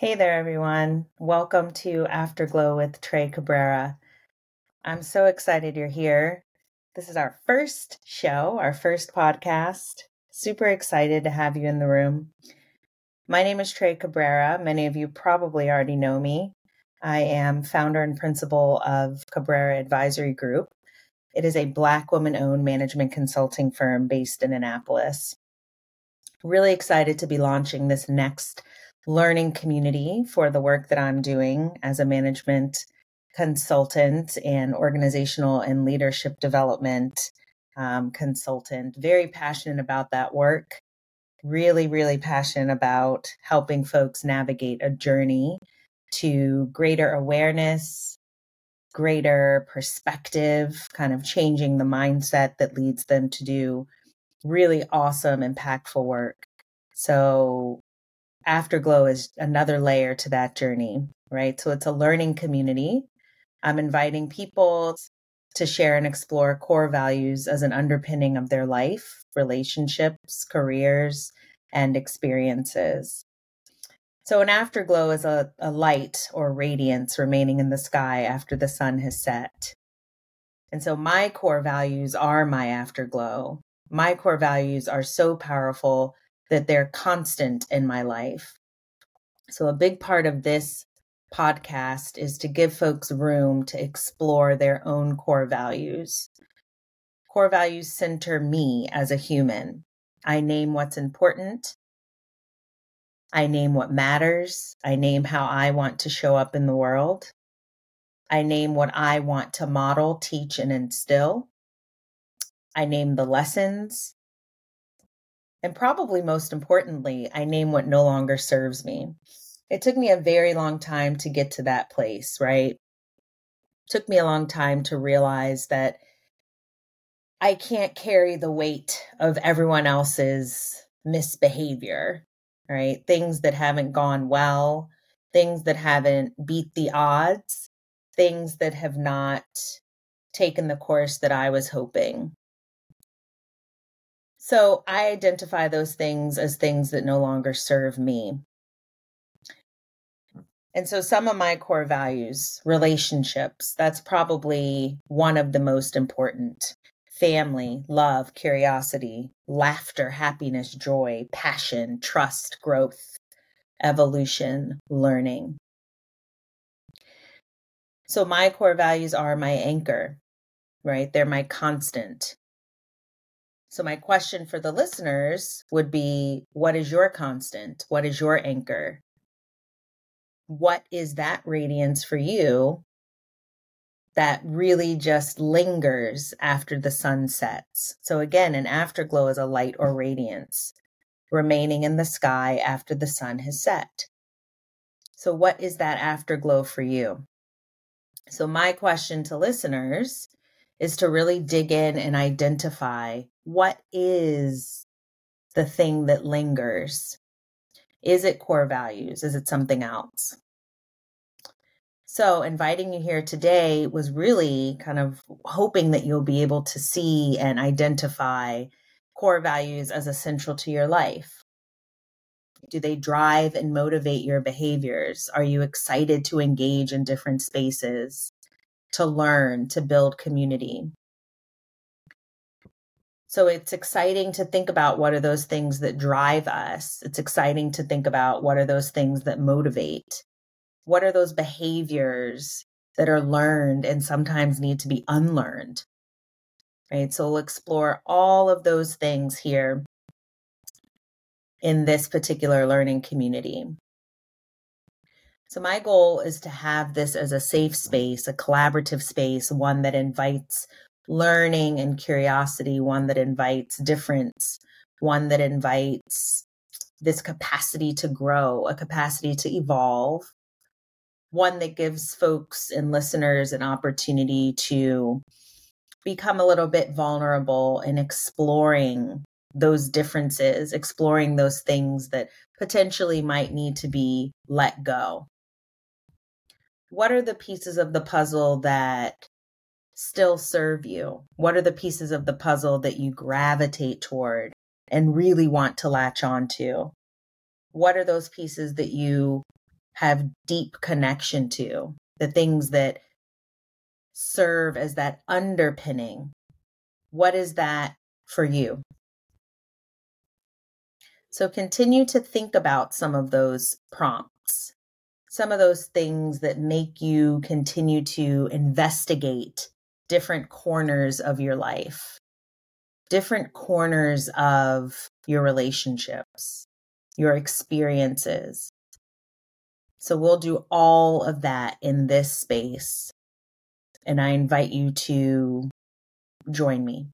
Hey there, everyone. Welcome to Afterglow with Tre Cabrera. I'm so excited you're here. This is our first show, our first podcast. Super excited to have you in the room. My name is Tre Cabrera. Many of you probably already know me. I am founder and principal of Cabrera Advisory Group. It is a Black woman owned management consulting firm based in Annapolis. Really excited to be launching this next learning community for the work that I'm doing as a management consultant and organizational and leadership development um, consultant. Very passionate about that work. Really, really passionate about helping folks navigate a journey to greater awareness, greater perspective, kind of changing the mindset that leads them to do really awesome, impactful work. So, Afterglow is another layer to that journey, right? So it's a learning community. I'm inviting people to share and explore core values as an underpinning of their life, relationships, careers, and experiences. So, an afterglow is a, a light or radiance remaining in the sky after the sun has set. And so, my core values are my afterglow. My core values are so powerful that they're constant in my life. So, a big part of this podcast is to give folks room to explore their own core values. Core values center me as a human. I name what's important. I name what matters. I name how I want to show up in the world. I name what I want to model, teach, and instill. I name the lessons. And probably most importantly, I name what no longer serves me. It took me a very long time to get to that place, right? It took me a long time to realize that I can't carry the weight of everyone else's misbehavior, right? Things that haven't gone well, things that haven't beat the odds, things that have not taken the course that I was hoping. So I identify those things as things that no longer serve me. And so some of my core values, relationships, that's probably one of the most important. Family, love, curiosity, laughter, happiness, joy, passion, trust, growth, evolution, learning. So my core values are my anchor, right? They're my constant. So, my question for the listeners would be What is your constant? What is your anchor? What is that radiance for you that really just lingers after the sun sets? So, again, an afterglow is a light or radiance remaining in the sky after the sun has set. So, what is that afterglow for you? So, my question to listeners is to really dig in and identify what is the thing that lingers? Is it core values? Is it something else? So, inviting you here today was really kind of hoping that you'll be able to see and identify core values as essential to your life. Do they drive and motivate your behaviors? Are you excited to engage in different spaces, to learn, to build community? So it's exciting to think about what are those things that drive us. It's exciting to think about what are those things that motivate. What are those behaviors that are learned and sometimes need to be unlearned? Right. So we'll explore all of those things here in this particular learning community. So, my goal is to have this as a safe space, a collaborative space, one that invites learning and curiosity, one that invites difference, one that invites this capacity to grow, a capacity to evolve, one that gives folks and listeners an opportunity to become a little bit vulnerable in exploring those differences, exploring those things that potentially might need to be let go. What are the pieces of the puzzle that still serve you? What are the pieces of the puzzle that you gravitate toward and really want to latch on to? What are those pieces that you have deep connection to, the things that serve as that underpinning. What is that for you? So continue to think about some of those prompts, some of those things that make you continue to investigate different corners of your life, different corners of your relationships, your experiences. So we'll do all of that in this space. And I invite you to join me.